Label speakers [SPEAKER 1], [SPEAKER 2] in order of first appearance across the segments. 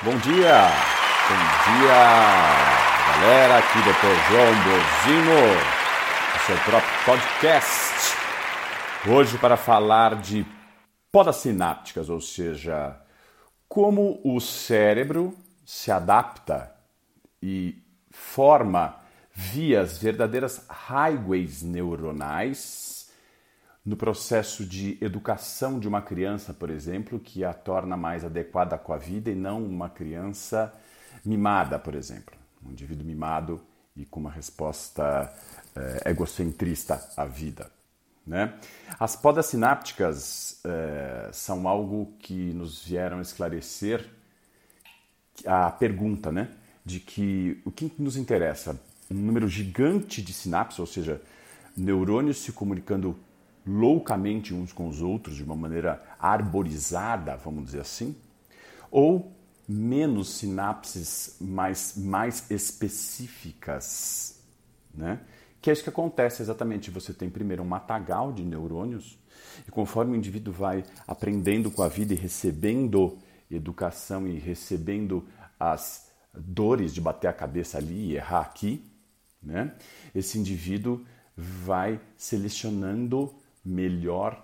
[SPEAKER 1] Bom dia, bom dia, galera. Aqui Dr. João Bozino, o seu próprio podcast. Hoje para falar de podas sinápticas, ou seja, como o cérebro se adapta e forma vias, verdadeiras highways neuronais no processo de educação de uma criança, por exemplo, que a torna mais adequada com a vida e não uma criança mimada, por exemplo. Um indivíduo mimado e com uma resposta é, egocentrista à vida. Né? As podas sinápticas é, são algo que nos vieram esclarecer a pergunta né, de que o que nos interessa? Um número gigante de sinapses, ou seja, neurônios se comunicando loucamente uns com os outros, de uma maneira arborizada, vamos dizer assim, ou menos sinapses mais, mais específicas, né? Que é isso que acontece exatamente. Você tem primeiro um matagal de neurônios, e conforme o indivíduo vai aprendendo com a vida e recebendo educação e recebendo as dores de bater a cabeça ali e errar aqui, né? Esse indivíduo vai selecionando melhores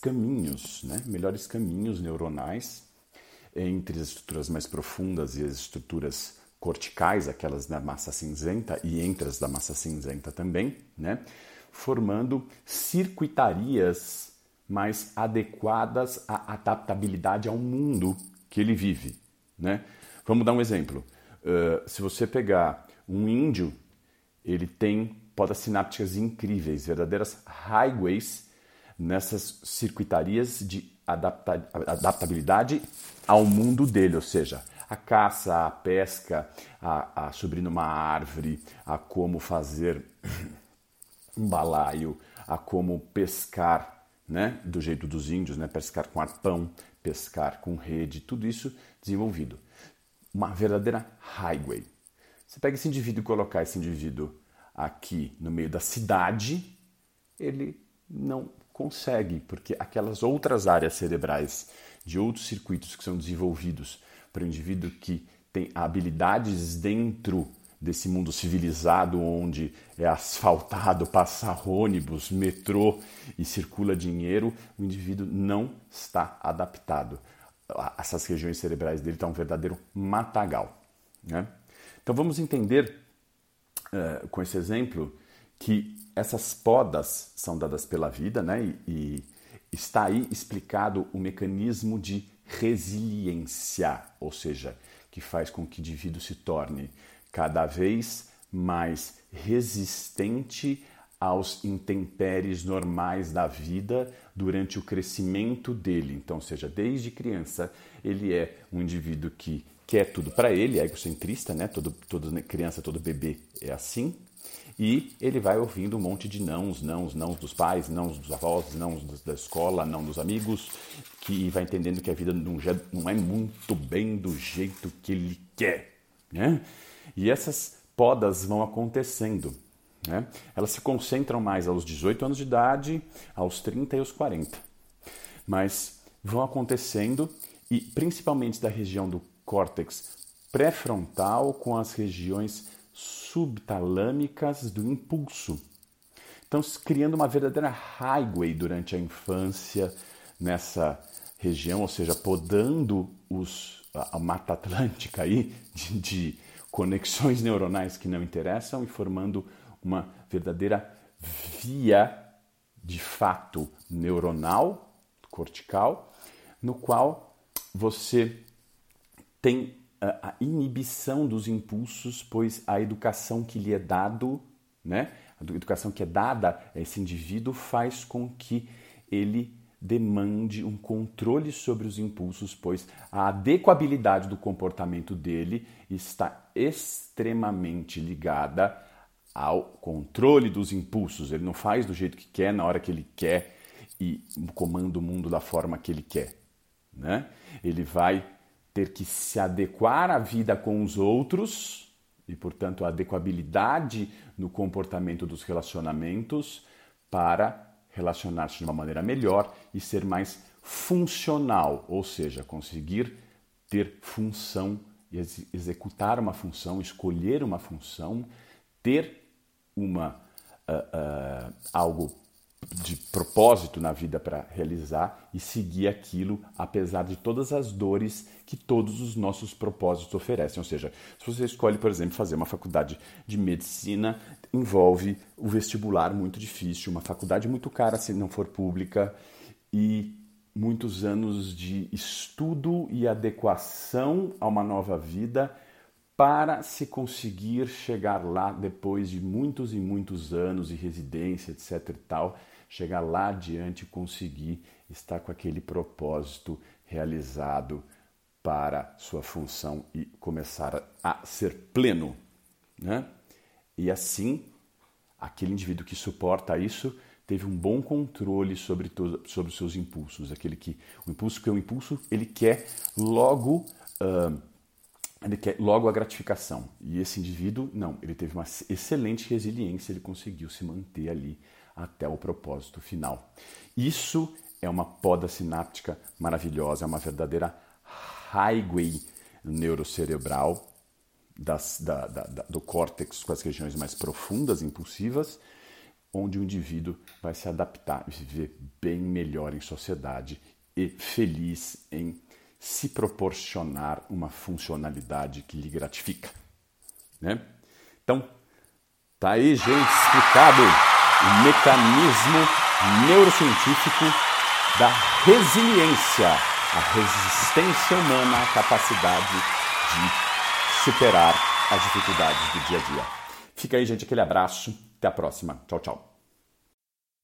[SPEAKER 1] caminhos, né? melhores caminhos neuronais entre as estruturas mais profundas e as estruturas corticais, aquelas da massa cinzenta e entre as da massa cinzenta também, né? formando circuitarias mais adequadas à adaptabilidade ao mundo que ele vive. Né? Vamos dar um exemplo. Uh, se você pegar um índio, ele tem podas sinápticas incríveis, verdadeiras highways nessas circuitarias de adapta adaptabilidade ao mundo dele, ou seja, a caça, a pesca, a, a subir numa árvore, a como fazer um balaio, a como pescar, né, do jeito dos índios, né, pescar com arpão, pescar com rede, tudo isso desenvolvido. Uma verdadeira highway. Você pega esse indivíduo e colocar esse indivíduo aqui no meio da cidade, ele não consegue, porque aquelas outras áreas cerebrais de outros circuitos que são desenvolvidos para o indivíduo que tem habilidades dentro desse mundo civilizado onde é asfaltado, passa ônibus, metrô e circula dinheiro, o indivíduo não está adaptado. Essas regiões cerebrais dele estão um verdadeiro matagal. Né? Então vamos entender uh, com esse exemplo que essas podas são dadas pela vida, né? E, e está aí explicado o mecanismo de resiliência, ou seja, que faz com que o indivíduo se torne cada vez mais resistente aos intempéries normais da vida durante o crescimento dele. Então, seja, desde criança, ele é um indivíduo que quer tudo para ele, é egocentrista, né? Todo, todo criança, todo bebê é assim. E ele vai ouvindo um monte de nãos, nãos, nãos dos pais, nãos dos avós, nãos da escola, não dos amigos, que vai entendendo que a vida não, não é muito bem do jeito que ele quer, né? E essas podas vão acontecendo. Né? Elas se concentram mais aos 18 anos de idade, aos 30 e aos 40. Mas vão acontecendo e principalmente da região do córtex pré-frontal com as regiões subtalâmicas do impulso. Então, criando uma verdadeira highway durante a infância nessa região, ou seja, podando os, a, Mata Atlântica aí de, de conexões neuronais que não interessam e formando uma verdadeira via de fato neuronal, cortical, no qual você tem a inibição dos impulsos, pois a educação que lhe é dado, né, a educação que é dada a esse indivíduo faz com que ele demande um controle sobre os impulsos, pois a adequabilidade do comportamento dele está extremamente ligada ao controle dos impulsos. Ele não faz do jeito que quer, na hora que ele quer e comanda o mundo da forma que ele quer. Né? Ele vai ter que se adequar à vida com os outros e, portanto, a adequabilidade no comportamento dos relacionamentos para relacionar-se de uma maneira melhor e ser mais funcional, ou seja, conseguir ter função, executar uma função, escolher uma função, ter uma uh, uh, algo propósito na vida para realizar e seguir aquilo apesar de todas as dores que todos os nossos propósitos oferecem. Ou seja, se você escolhe, por exemplo, fazer uma faculdade de medicina, envolve o vestibular muito difícil, uma faculdade muito cara se não for pública e muitos anos de estudo e adequação a uma nova vida para se conseguir chegar lá depois de muitos e muitos anos de residência, etc e tal, chegar lá adiante e conseguir estar com aquele propósito realizado para sua função e começar a ser pleno, né? E assim, aquele indivíduo que suporta isso teve um bom controle sobre, todo, sobre os seus impulsos, aquele que o impulso que é o impulso ele quer logo uh, ele quer logo a gratificação. E esse indivíduo, não, ele teve uma excelente resiliência, ele conseguiu se manter ali até o propósito final. Isso é uma poda sináptica maravilhosa, é uma verdadeira highway neurocerebral das, da, da, da, do córtex com as regiões mais profundas, impulsivas, onde o indivíduo vai se adaptar e viver bem melhor em sociedade e feliz em se proporcionar uma funcionalidade que lhe gratifica. Né? Então, tá aí, gente, explicado o mecanismo neurocientífico da resiliência, a resistência humana, a capacidade de superar as dificuldades do dia a dia. Fica aí, gente, aquele abraço. Até a próxima. Tchau, tchau.